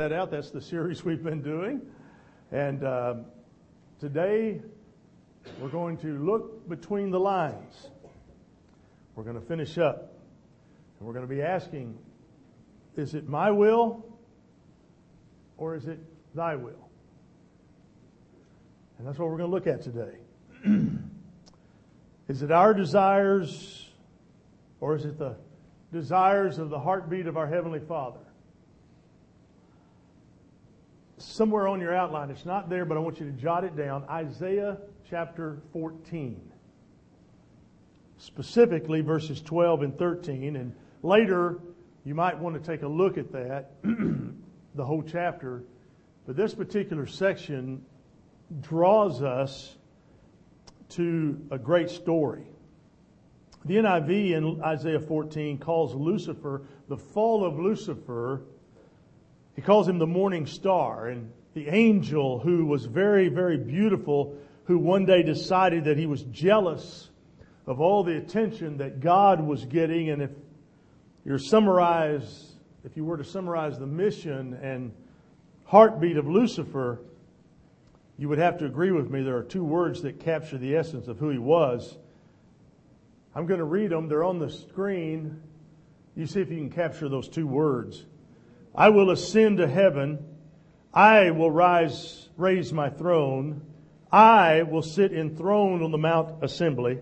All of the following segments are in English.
that out. That's the series we've been doing. And um, today we're going to look between the lines. We're going to finish up. And we're going to be asking is it my will or is it thy will? And that's what we're going to look at today. is it our desires or is it the desires of the heartbeat of our Heavenly Father? Somewhere on your outline. It's not there, but I want you to jot it down. Isaiah chapter 14. Specifically, verses 12 and 13. And later, you might want to take a look at that, the whole chapter. But this particular section draws us to a great story. The NIV in Isaiah 14 calls Lucifer, the fall of Lucifer, he calls him the morning star and the angel who was very, very beautiful, who one day decided that he was jealous of all the attention that God was getting. And if you're summarize, if you were to summarize the mission and heartbeat of Lucifer, you would have to agree with me. There are two words that capture the essence of who he was. I'm going to read them. They're on the screen. You see if you can capture those two words. I will ascend to heaven. I will rise, raise my throne. I will sit enthroned on the Mount Assembly.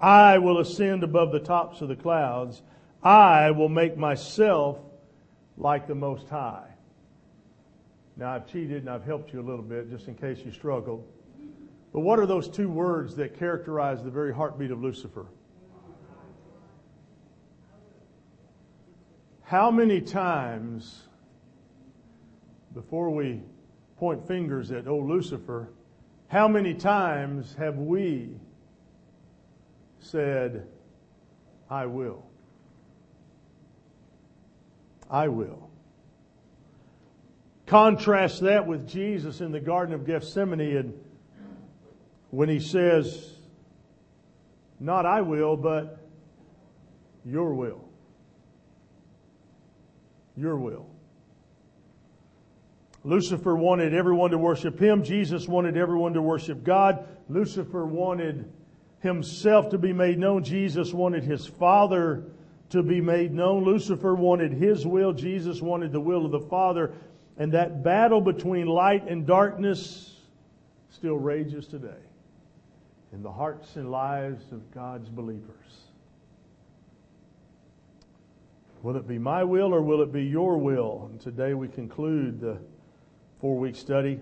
I will ascend above the tops of the clouds. I will make myself like the Most High. Now, I've cheated and I've helped you a little bit just in case you struggled. But what are those two words that characterize the very heartbeat of Lucifer? How many times before we point fingers at old Lucifer, how many times have we said, I will? I will. Contrast that with Jesus in the Garden of Gethsemane and when he says, Not I will, but your will. Your will. Lucifer wanted everyone to worship him. Jesus wanted everyone to worship God. Lucifer wanted himself to be made known. Jesus wanted his Father to be made known. Lucifer wanted his will. Jesus wanted the will of the Father. And that battle between light and darkness still rages today in the hearts and lives of God's believers. Will it be my will or will it be your will? And today we conclude the four week study.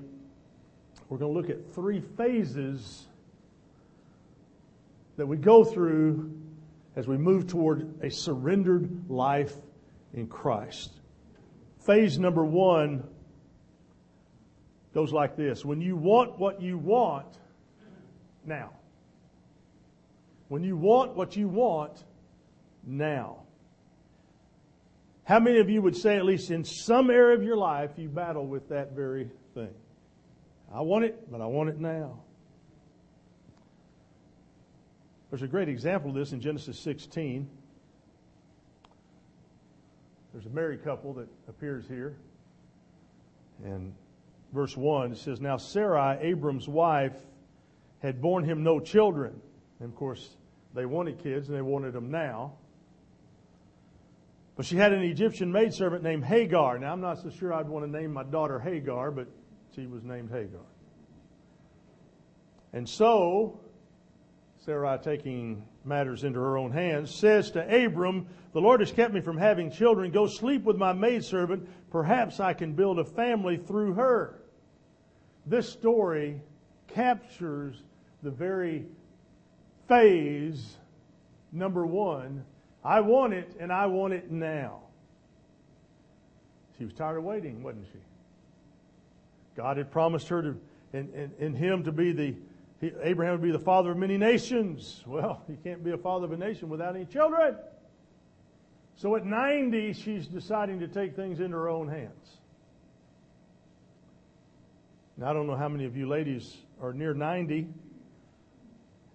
We're going to look at three phases that we go through as we move toward a surrendered life in Christ. Phase number one goes like this When you want what you want now, when you want what you want now. How many of you would say, at least in some area of your life, you battle with that very thing? I want it, but I want it now. There's a great example of this in Genesis 16. There's a married couple that appears here. And verse 1, it says, Now Sarai, Abram's wife, had borne him no children. And of course, they wanted kids and they wanted them now. But she had an Egyptian maidservant named Hagar. Now, I'm not so sure I'd want to name my daughter Hagar, but she was named Hagar. And so, Sarai, taking matters into her own hands, says to Abram, The Lord has kept me from having children. Go sleep with my maidservant. Perhaps I can build a family through her. This story captures the very phase, number one, I want it and I want it now. She was tired of waiting, wasn't she? God had promised her to, in, in, in him to be the, he, Abraham would be the father of many nations. Well, you can't be a father of a nation without any children. So at 90, she's deciding to take things into her own hands. Now, I don't know how many of you ladies are near 90.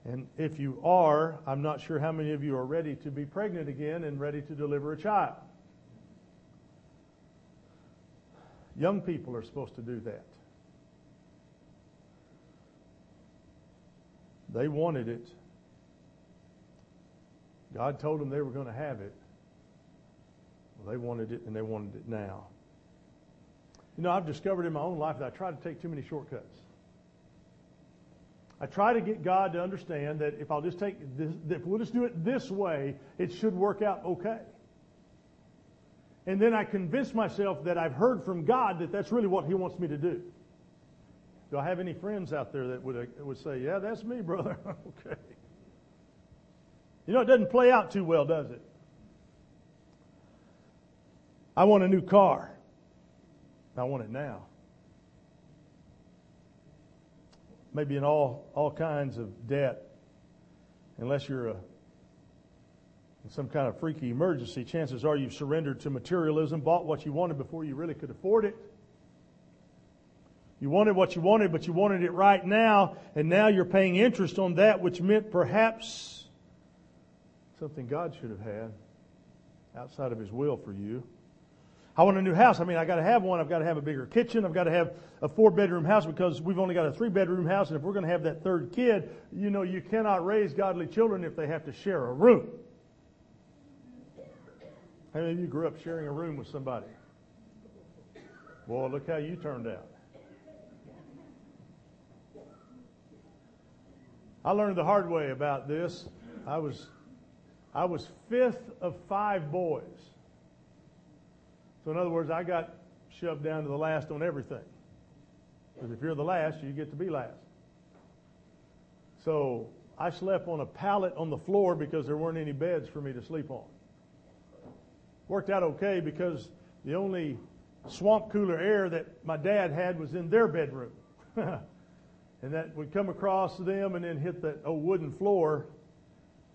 And if you are, I'm not sure how many of you are ready to be pregnant again and ready to deliver a child. Young people are supposed to do that. They wanted it. God told them they were going to have it. Well, they wanted it and they wanted it now. You know, I've discovered in my own life that I try to take too many shortcuts. I try to get God to understand that if I'll just take this, if we'll just do it this way, it should work out okay. And then I convince myself that I've heard from God that that's really what He wants me to do. Do I have any friends out there that would, uh, would say, Yeah, that's me, brother? okay. You know, it doesn't play out too well, does it? I want a new car. I want it now. Maybe in all, all kinds of debt, unless you're a, in some kind of freaky emergency, chances are you've surrendered to materialism, bought what you wanted before you really could afford it. You wanted what you wanted, but you wanted it right now, and now you're paying interest on that, which meant perhaps something God should have had outside of His will for you. I want a new house. I mean, I got to have one. I've got to have a bigger kitchen. I've got to have a four bedroom house because we've only got a three bedroom house. And if we're going to have that third kid, you know, you cannot raise godly children if they have to share a room. How many of you grew up sharing a room with somebody? Boy, look how you turned out. I learned the hard way about this. I was, I was fifth of five boys. So in other words, I got shoved down to the last on everything. Because if you're the last, you get to be last. So I slept on a pallet on the floor because there weren't any beds for me to sleep on. Worked out okay because the only swamp cooler air that my dad had was in their bedroom. and that would come across them and then hit that old wooden floor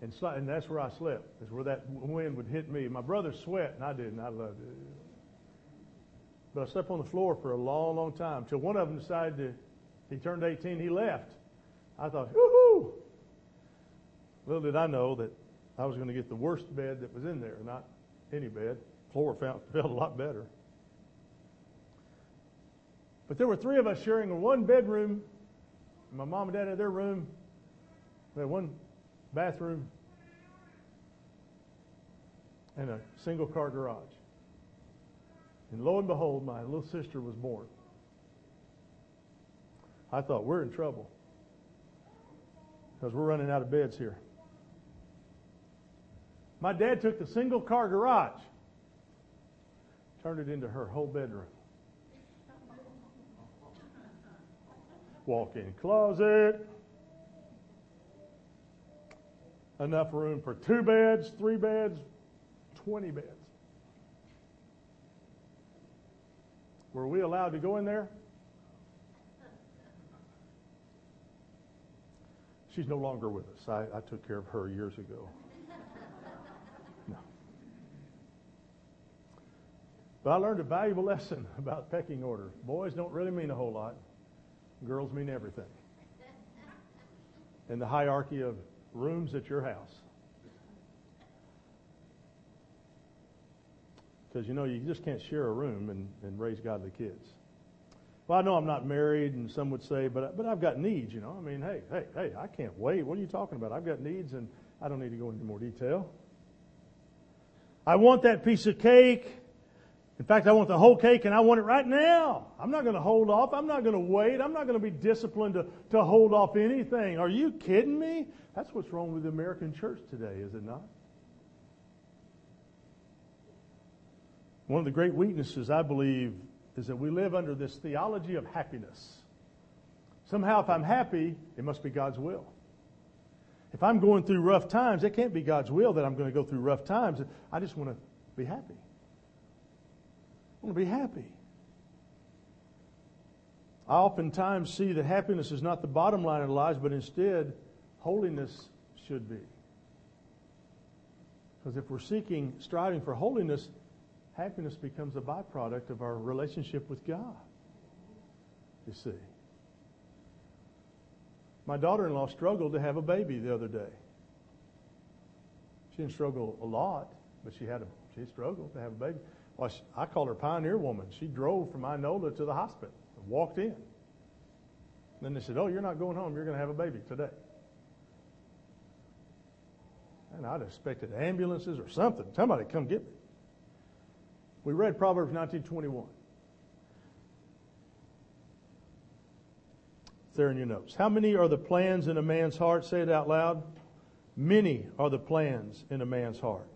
and, and that's where I slept. Is where that wind would hit me. My brother sweat and I didn't. I loved it. But I slept on the floor for a long, long time until one of them decided to, he turned 18, he left. I thought, whoo Little did I know that I was going to get the worst bed that was in there, not any bed. Floor felt, felt a lot better. But there were three of us sharing a one bedroom. My mom and dad had their room. We had one bathroom and a single car garage. And lo and behold, my little sister was born. I thought, we're in trouble because we're running out of beds here. My dad took the single car garage, turned it into her whole bedroom. Walk in closet. Enough room for two beds, three beds, 20 beds. Were we allowed to go in there? She's no longer with us. I, I took care of her years ago. No. But I learned a valuable lesson about pecking order. Boys don't really mean a whole lot. Girls mean everything. In the hierarchy of rooms at your house. Because, you know, you just can't share a room and, and raise godly kids. Well, I know I'm not married, and some would say, but, but I've got needs, you know. I mean, hey, hey, hey, I can't wait. What are you talking about? I've got needs, and I don't need to go into more detail. I want that piece of cake. In fact, I want the whole cake, and I want it right now. I'm not going to hold off. I'm not going to wait. I'm not going to be disciplined to, to hold off anything. Are you kidding me? That's what's wrong with the American church today, is it not? One of the great weaknesses, I believe, is that we live under this theology of happiness. Somehow, if I'm happy, it must be God's will. If I'm going through rough times, it can't be God's will that I'm going to go through rough times. I just want to be happy. I want to be happy. I oftentimes see that happiness is not the bottom line of lives, but instead, holiness should be. Because if we're seeking, striving for holiness, happiness becomes a byproduct of our relationship with God. You see. My daughter in law struggled to have a baby the other day. She didn't struggle a lot, but she had a she struggled to have a baby. Well, she, I call her Pioneer Woman. She drove from Inola to the hospital and walked in. Then they said, Oh, you're not going home. You're going to have a baby today. And I'd expected ambulances or something. Somebody come get me. We read Proverbs 19:21. It's there in your notes. How many are the plans in a man's heart? Say it out loud. Many are the plans in a man's heart.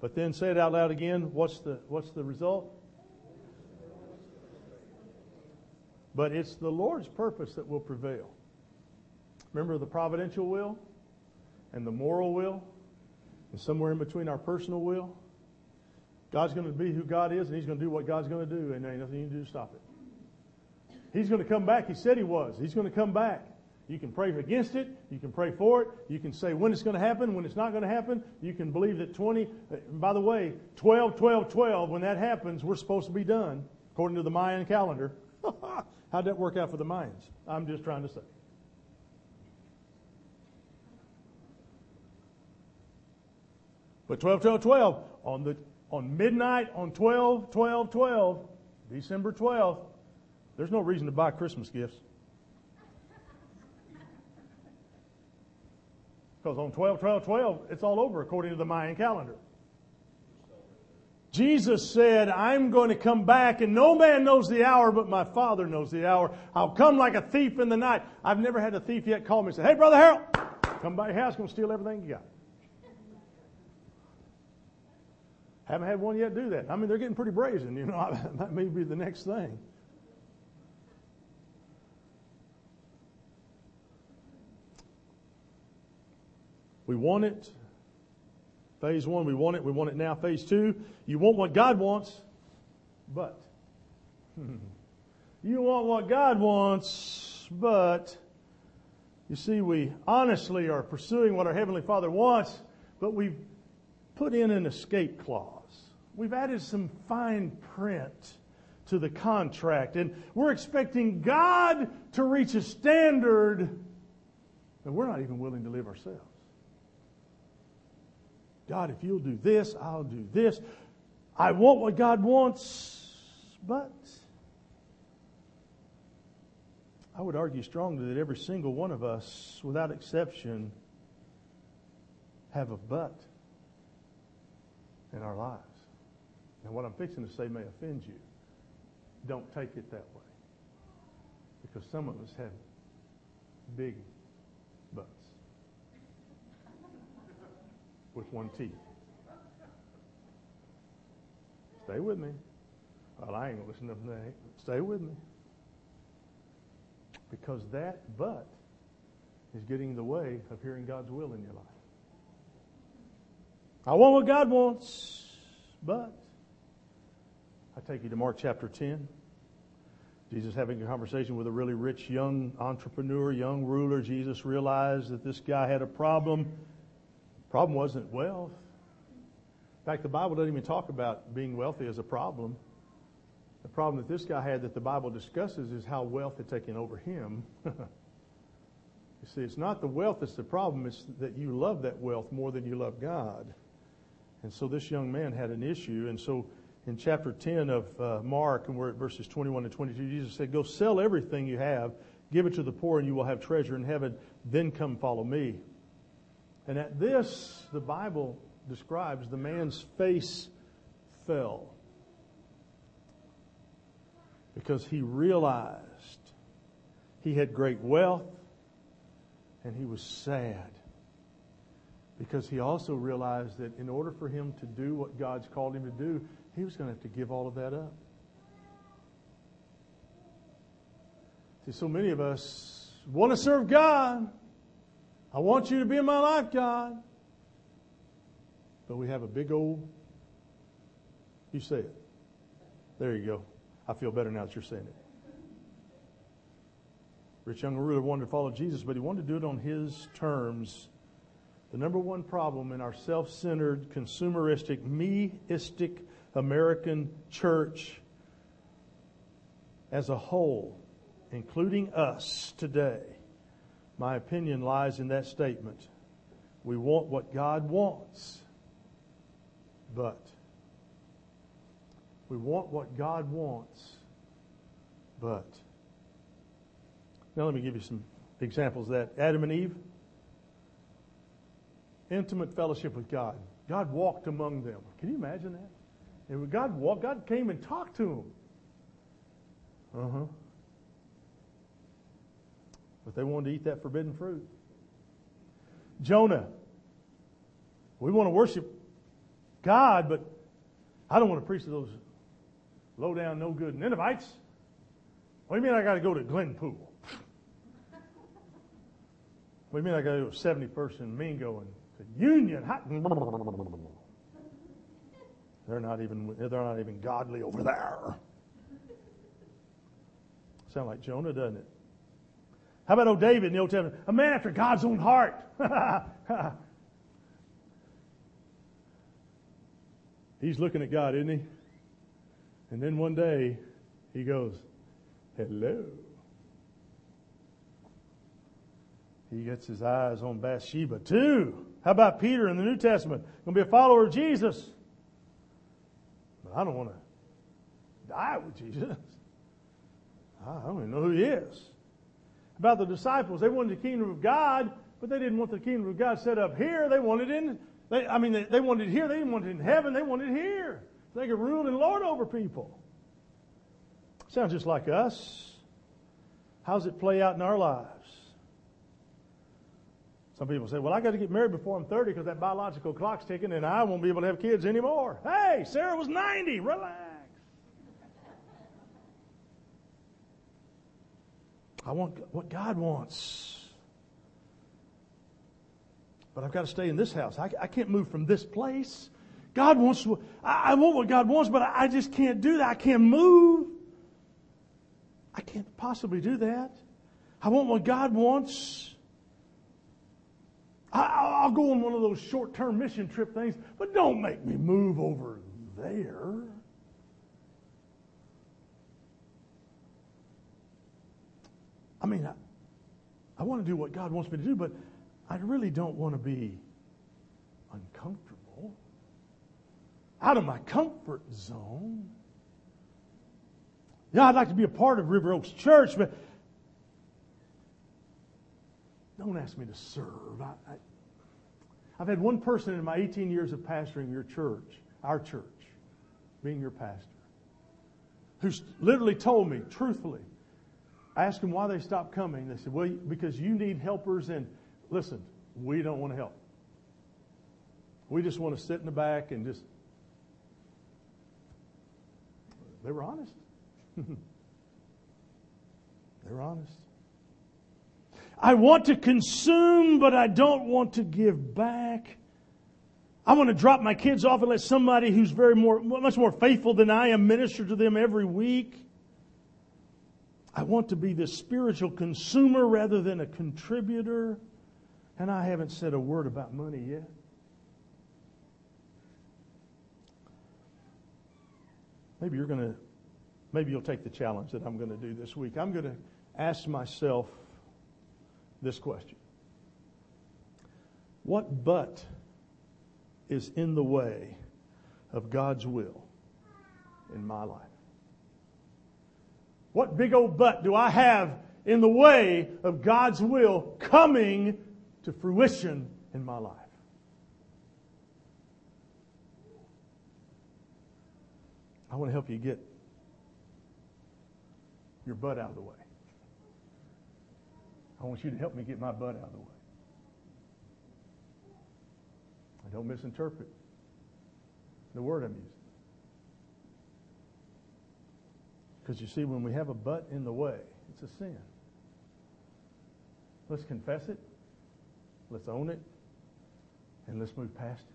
But then say it out loud again. What's the what's the result? But it's the Lord's purpose that will prevail. Remember the providential will and the moral will, and somewhere in between our personal will. God's going to be who God is, and He's going to do what God's going to do, and there ain't nothing you can do to stop it. He's going to come back. He said He was. He's going to come back. You can pray against it. You can pray for it. You can say when it's going to happen, when it's not going to happen. You can believe that 20, uh, by the way, 12, 12, 12, when that happens, we're supposed to be done, according to the Mayan calendar. How'd that work out for the Mayans? I'm just trying to say. But 12, 12, 12, on, the, on midnight on 12, 12, 12, December 12th, there's no reason to buy Christmas gifts. Because on 12, 12, 12, it's all over according to the Mayan calendar. Jesus said, I'm going to come back and no man knows the hour, but my Father knows the hour. I'll come like a thief in the night. I've never had a thief yet call me and say, Hey, Brother Harold, come by your house, to steal everything you got. Haven't had one yet do that. I mean, they're getting pretty brazen, you know. that may be the next thing. We want it. Phase one, we want it. We want it now. Phase two, you want what God wants, but. you want what God wants, but. You see, we honestly are pursuing what our Heavenly Father wants, but we've put in an escape clause. We've added some fine print to the contract, and we're expecting God to reach a standard that we're not even willing to live ourselves. God, if you'll do this, I'll do this. I want what God wants, but I would argue strongly that every single one of us, without exception, have a but in our lives. And what I'm fixing to say may offend you. Don't take it that way. Because some of us have big butts with one T. Stay with me. Well, I ain't going to listen to that. Stay with me. Because that butt is getting in the way of hearing God's will in your life. I want what God wants, but I take you to Mark chapter 10. Jesus having a conversation with a really rich young entrepreneur, young ruler. Jesus realized that this guy had a problem. Problem wasn't wealth. In fact, the Bible doesn't even talk about being wealthy as a problem. The problem that this guy had that the Bible discusses is how wealth had taken over him. you see, it's not the wealth that's the problem, it's that you love that wealth more than you love God. And so this young man had an issue. And so in chapter 10 of uh, Mark, and we're at verses 21 and 22, Jesus said, Go sell everything you have, give it to the poor, and you will have treasure in heaven. Then come follow me. And at this, the Bible describes the man's face fell because he realized he had great wealth and he was sad because he also realized that in order for him to do what God's called him to do, he was going to have to give all of that up. See, so many of us want to serve God. I want you to be in my life, God. But we have a big old, you say it. There you go. I feel better now that you're saying it. Rich young ruler wanted to follow Jesus, but he wanted to do it on his terms the number one problem in our self centered, consumeristic, meistic American church as a whole, including us today, my opinion lies in that statement. We want what God wants, but We want what God wants, but. Now, let me give you some examples of that. Adam and Eve, intimate fellowship with God. God walked among them. Can you imagine that? And when God walked, God came and talked to them. Uh huh. But they wanted to eat that forbidden fruit. Jonah. We want to worship God, but I don't want to preach to those low down, no good Ninevites. What do you mean I got to go to Glenpool? What do you mean I got to go to 70 person Mingo and to Union? They're not even they're not even godly over there. Sound like Jonah, doesn't it? How about old David in the Old Testament? A man after God's own heart. He's looking at God, isn't he? And then one day he goes, Hello. He gets his eyes on Bathsheba too. How about Peter in the New Testament? Going to be a follower of Jesus. But I don't want to die with Jesus. I don't even know who he is. About the disciples, they wanted the kingdom of God, but they didn't want the kingdom of God set up here. They wanted it in, they, I mean, they, they wanted it here. They didn't want it in heaven. They wanted it here. They could rule and lord over people. Sounds just like us. How does it play out in our lives? Some people say, well, I got to get married before I'm 30 because that biological clock's ticking and I won't be able to have kids anymore. Hey, Sarah was 90. Relax. I want what God wants. But I've got to stay in this house. I, I can't move from this place. God wants, I, I want what God wants, but I, I just can't do that. I can't move. I can't possibly do that. I want what God wants. I, will go on one of those short term mission trip things, but don't make me move over there. I mean, I, I want to do what God wants me to do, but I really don't want to be uncomfortable, out of my comfort zone. Yeah, I'd like to be a part of River Oaks Church, but don't ask me to serve. I, I, I've had one person in my 18 years of pastoring your church, our church, being your pastor, who's literally told me, truthfully, I asked them why they stopped coming. They said, well, because you need helpers and listen, we don't want to help. We just want to sit in the back and just. They were honest. they were honest. I want to consume, but I don't want to give back. I want to drop my kids off and let somebody who's very more, much more faithful than I am minister to them every week. I want to be the spiritual consumer rather than a contributor. And I haven't said a word about money yet. Maybe you're going to, maybe you'll take the challenge that I'm going to do this week. I'm going to ask myself this question What but is in the way of God's will in my life? What big old but do I have in the way of God's will coming to fruition in my life? I want to help you get your butt out of the way. I want you to help me get my butt out of the way. I don't misinterpret the word I'm using. Because you see, when we have a butt in the way, it's a sin. Let's confess it, let's own it, and let's move past it.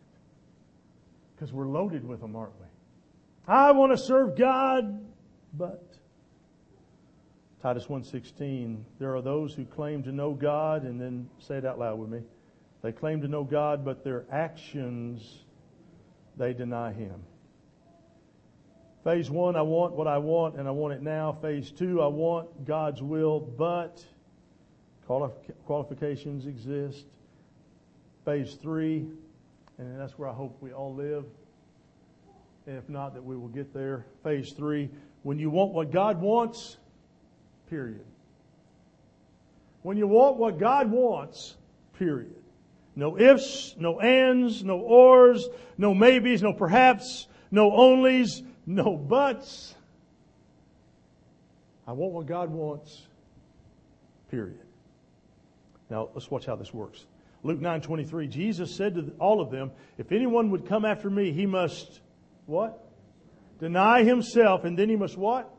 Because we're loaded with them, aren't we? I want to serve God, but Titus 1:16 there are those who claim to know God and then say it out loud with me. They claim to know God, but their actions they deny him. Phase one, I want what I want and I want it now. Phase two, I want God's will, but qualifications exist. Phase three, and that's where I hope we all live. if not, that we will get there. Phase three, when you want what God wants, period. When you want what God wants, period. No ifs, no ands, no ors, no maybes, no perhaps, no onlys, no buts. I want what God wants, period. Now, let's watch how this works. Luke 9:23 Jesus said to all of them, if anyone would come after me, he must what? Deny himself and then he must what?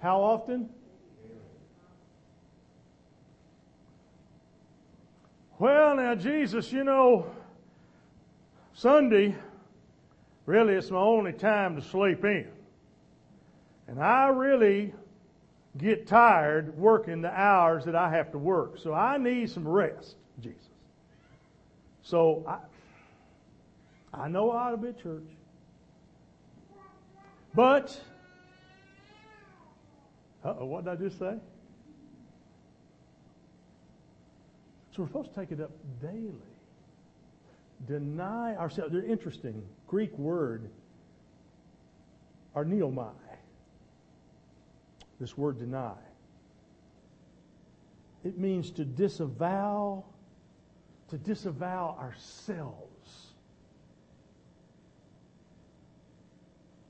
How often? Well, now Jesus, you know, Sunday really it's my only time to sleep in. And I really get tired working the hours that I have to work. So I need some rest, Jesus. So I, I know I ought to be at church. But, uh-oh, what did I just say? We're supposed to take it up daily. Deny ourselves. They're interesting. Greek word, arneomai. This word deny. It means to disavow, to disavow ourselves.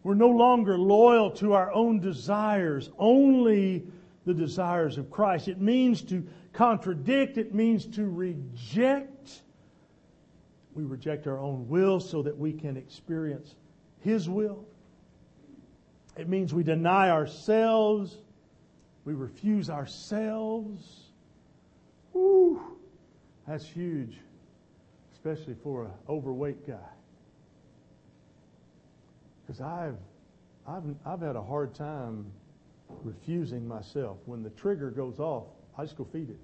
We're no longer loyal to our own desires, only the desires of Christ. It means to contradict, it means to reject. We reject our own will so that we can experience His will. It means we deny ourselves, we refuse ourselves. Woo! That's huge, especially for an overweight guy. Because I've, I've, I've had a hard time refusing myself. When the trigger goes off, I just go feed it.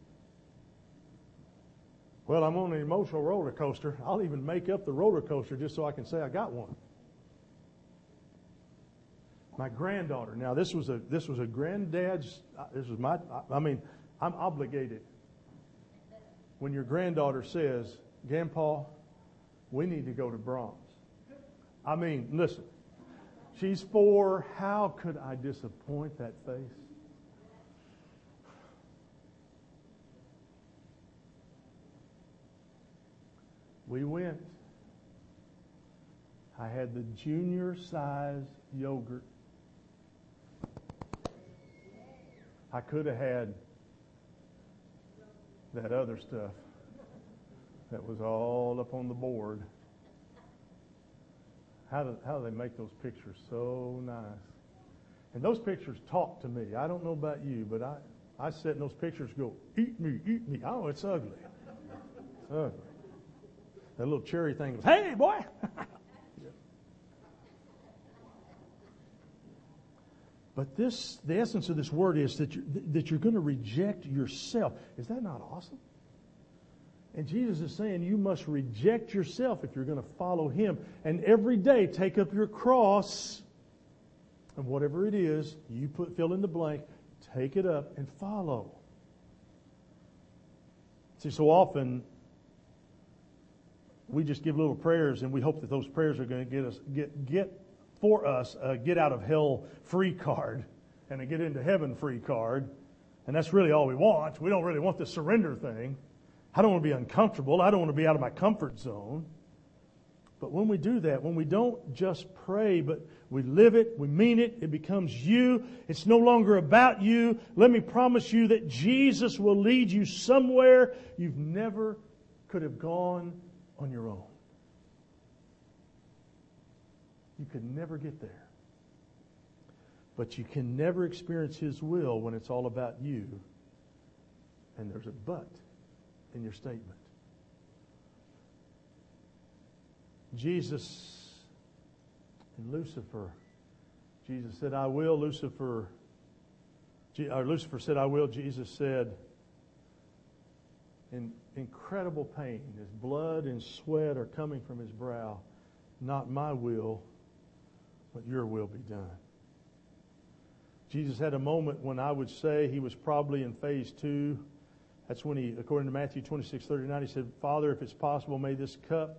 Well, I'm on an emotional roller coaster. I'll even make up the roller coaster just so I can say I got one. My granddaughter. Now, this was a this was a granddad's. Uh, this was my. I mean, I'm obligated. When your granddaughter says, "Grandpa, we need to go to Braum's," I mean, listen. She's four. How could I disappoint that face? We went. I had the junior size yogurt. I could have had that other stuff that was all up on the board. How do, how do they make those pictures so nice? And those pictures talk to me. I don't know about you, but I, I sit in those pictures go, eat me, eat me. Oh, it's ugly. It's ugly. That little cherry thing goes, hey, boy. But this, the essence of this word is that you're, that you're going to reject yourself. Is that not awesome? And Jesus is saying you must reject yourself if you're going to follow Him. And every day take up your cross, and whatever it is, you put fill in the blank, take it up and follow. See, so often we just give little prayers and we hope that those prayers are going to get us get get for us a get out of hell free card and a get into heaven free card. And that's really all we want. We don't really want the surrender thing. I don't want to be uncomfortable. I don't want to be out of my comfort zone. But when we do that, when we don't just pray, but we live it, we mean it, it becomes you. It's no longer about you. Let me promise you that Jesus will lead you somewhere you've never could have gone on your own. You could never get there. But you can never experience His will when it's all about you. And there's a but in your statement. Jesus and Lucifer. Jesus said, I will. Lucifer, or Lucifer said, I will. Jesus said, in incredible pain, his blood and sweat are coming from his brow. Not my will, but your will be done. Jesus had a moment when I would say he was probably in phase two. That's when he, according to Matthew 26, 39, he said, Father, if it's possible, may this cup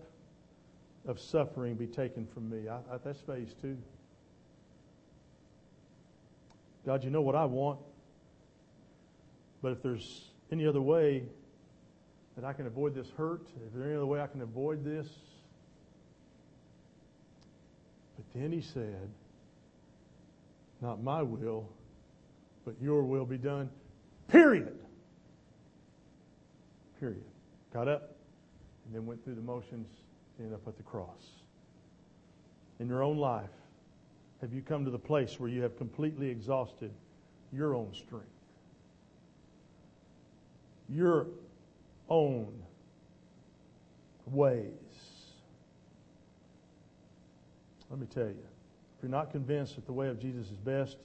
of suffering be taken from me. I, I, that's phase two. God, you know what I want. But if there's any other way that I can avoid this hurt, if there's any other way I can avoid this. But then he said, Not my will, but your will be done. Period. Period. Got up and then went through the motions to end up at the cross. In your own life, have you come to the place where you have completely exhausted your own strength? Your own ways. Let me tell you, if you're not convinced that the way of Jesus is best,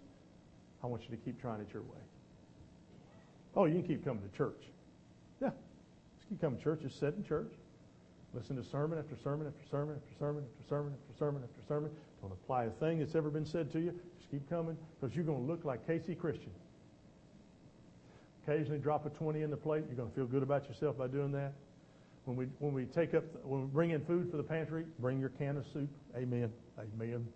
I want you to keep trying it your way. Oh, you can keep coming to church. Yeah, just keep coming to church. Just sit in church. Listen to sermon after sermon after sermon after sermon after sermon after sermon after sermon. Don't apply a thing that's ever been said to you. Just keep coming because you're going to look like Casey Christian. Occasionally drop a 20 in the plate. You're going to feel good about yourself by doing that. When we, when we take up, when we bring in food for the pantry, bring your can of soup. Amen. Amen.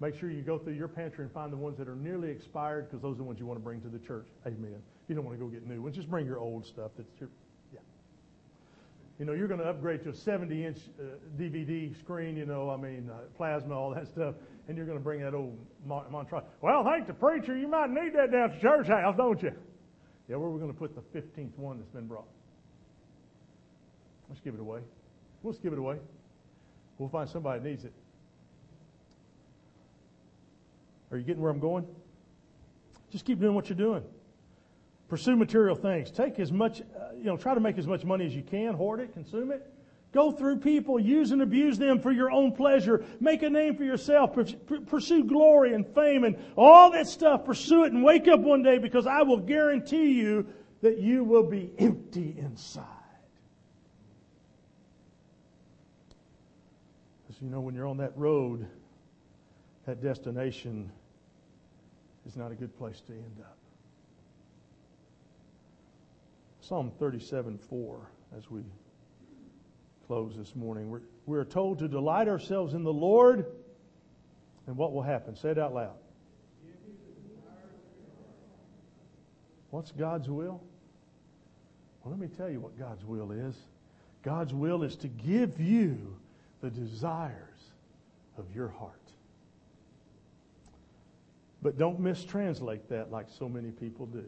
Make sure you go through your pantry and find the ones that are nearly expired because those are the ones you want to bring to the church. Amen. You don't want to go get new ones. Just bring your old stuff. That's your, yeah. You know, you're going to upgrade to a 70 inch uh, DVD screen, you know, I mean, uh, plasma, all that stuff, and you're going to bring that old Montrose. Well, thank the preacher. You might need that down at the church house, don't you? Yeah, where we're we going to put the 15th one that's been brought? Let's give it away. Let's give it away. We'll find somebody that needs it. Are you getting where I'm going? Just keep doing what you're doing. Pursue material things. Take as much, uh, you know, try to make as much money as you can, hoard it, consume it. Go through people, use and abuse them for your own pleasure. Make a name for yourself. Pursue glory and fame and all that stuff. Pursue it and wake up one day because I will guarantee you that you will be empty inside. Because you know, when you're on that road, that destination is not a good place to end up. Psalm 37 4, as we close this morning. We're, we're told to delight ourselves in the Lord, and what will happen? Say it out loud. What's God's will? Well, let me tell you what God's will is. God's will is to give you the desires of your heart. But don't mistranslate that like so many people do.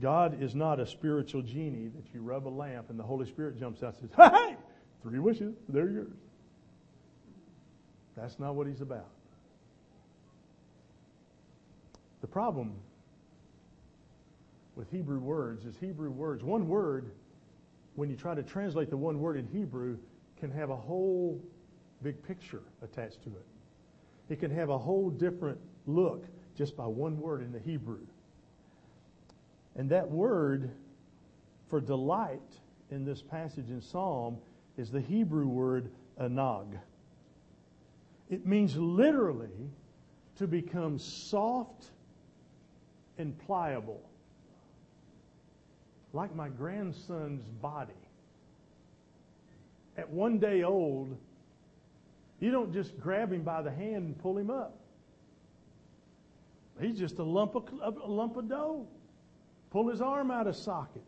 God is not a spiritual genie that you rub a lamp and the Holy Spirit jumps out and says, Hey, three wishes, they're yours. That's not what He's about. The problem with Hebrew words is Hebrew words, one word, when you try to translate the one word in Hebrew, can have a whole big picture attached to it. It can have a whole different look just by one word in the Hebrew. And that word for delight in this passage in Psalm is the Hebrew word anag. It means literally to become soft and pliable, like my grandson's body. At one day old, you don't just grab him by the hand and pull him up. He's just a lump of, a lump of dough pull his arm out of socket.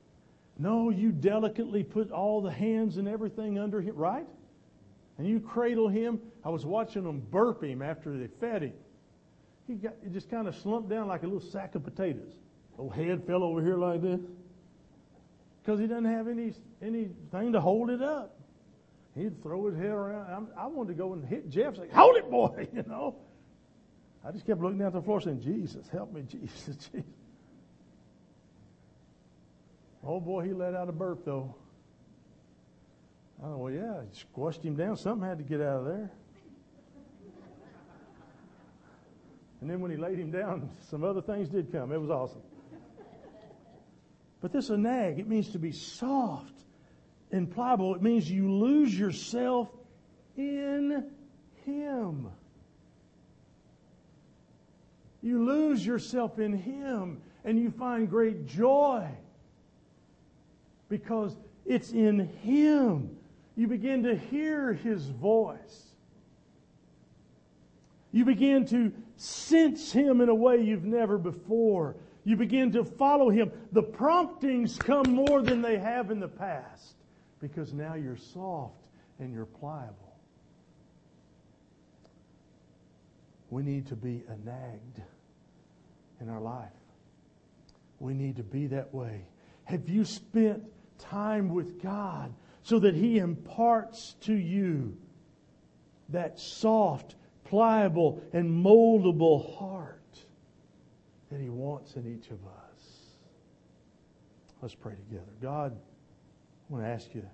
No, you delicately put all the hands and everything under him, right? And you cradle him. I was watching them burp him after they fed him. He, got, he just kind of slumped down like a little sack of potatoes. Old head fell over here like this. Because he doesn't have any anything to hold it up. He'd throw his head around. I wanted to go and hit Jeff, say, hold it, boy, you know. I just kept looking down at the floor saying, Jesus, help me, Jesus, Jesus. Oh boy, he let out a burp though. Oh well, yeah, squashed him down. Something had to get out of there. And then when he laid him down, some other things did come. It was awesome. But this is anag. it means to be soft and pliable. It means you lose yourself in Him. You lose yourself in Him and you find great joy because it's in Him. You begin to hear His voice. You begin to sense Him in a way you've never before. You begin to follow Him. The promptings come more than they have in the past because now you're soft and you're pliable. We need to be nagged in our life. We need to be that way. Have you spent time with God so that He imparts to you that soft, pliable, and moldable heart that He wants in each of us? Let's pray together. God, I want to ask you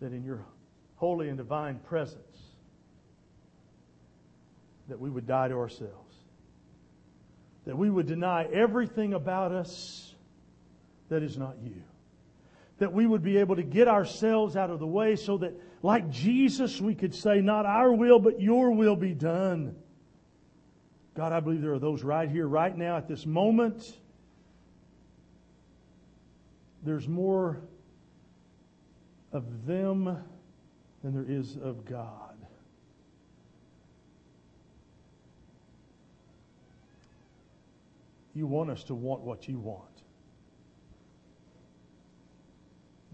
that in your holy and divine presence, that we would die to ourselves, that we would deny everything about us that is not you, that we would be able to get ourselves out of the way so that, like Jesus, we could say, Not our will, but your will be done. God, I believe there are those right here, right now, at this moment. There's more of them than there is of God. You want us to want what you want.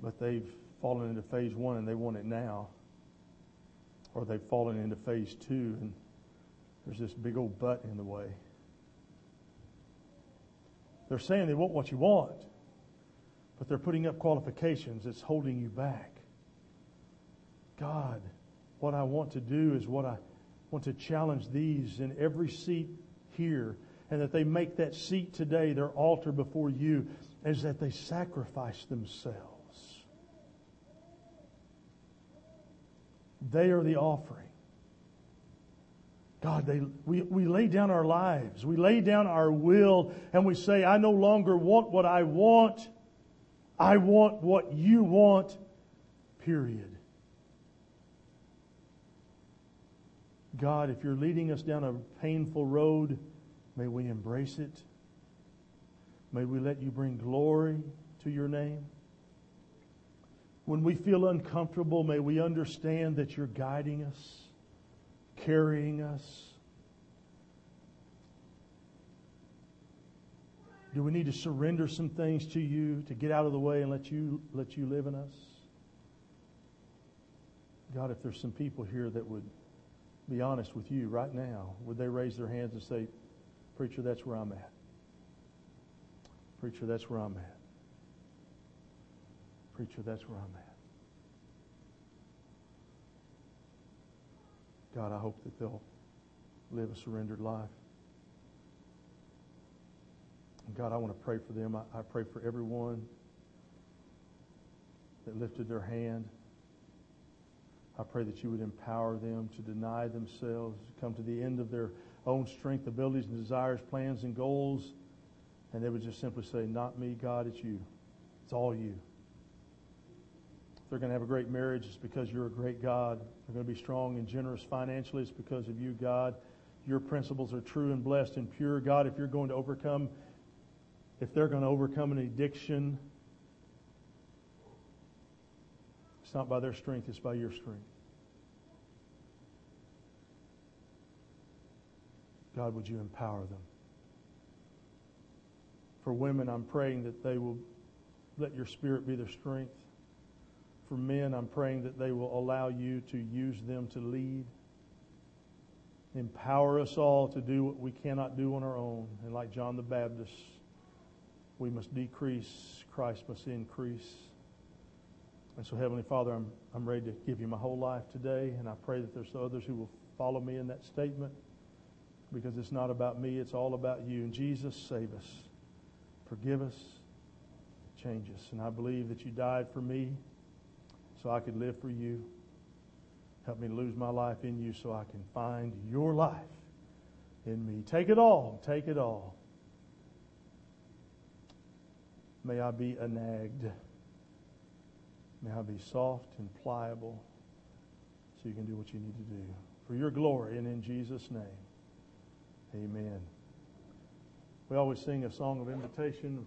But they've fallen into phase one and they want it now. Or they've fallen into phase two and there's this big old butt in the way. They're saying they want what you want, but they're putting up qualifications that's holding you back. God, what I want to do is what I want to challenge these in every seat here and that they make that seat today their altar before you is that they sacrifice themselves. They are the offering. God, they, we, we lay down our lives. We lay down our will and we say, I no longer want what I want. I want what you want, period. God, if you're leading us down a painful road, May we embrace it. May we let you bring glory to your name. When we feel uncomfortable, may we understand that you're guiding us, carrying us. Do we need to surrender some things to you to get out of the way and let you let you live in us? God, if there's some people here that would be honest with you right now, would they raise their hands and say, Preacher, that's where I'm at. Preacher, that's where I'm at. Preacher, that's where I'm at. God, I hope that they'll live a surrendered life. And God, I want to pray for them. I, I pray for everyone that lifted their hand. I pray that you would empower them to deny themselves, come to the end of their own strength, abilities, and desires, plans, and goals. And they would just simply say, Not me, God, it's you. It's all you. They're going to have a great marriage, it's because you're a great God. They're going to be strong and generous financially, it's because of you, God. Your principles are true and blessed and pure. God, if you're going to overcome, if they're going to overcome an addiction, it's not by their strength, it's by your strength. God, would you empower them? For women, I'm praying that they will let your spirit be their strength. For men, I'm praying that they will allow you to use them to lead. Empower us all to do what we cannot do on our own. And like John the Baptist, we must decrease, Christ must increase. And so, Heavenly Father, I'm, I'm ready to give you my whole life today, and I pray that there's others who will follow me in that statement because it's not about me, it's all about you. And Jesus, save us, forgive us, change us. And I believe that you died for me so I could live for you. Help me lose my life in you so I can find your life in me. Take it all, take it all. May I be anag. May I be soft and pliable so you can do what you need to do. For your glory and in Jesus' name. Amen. We always sing a song of invitation.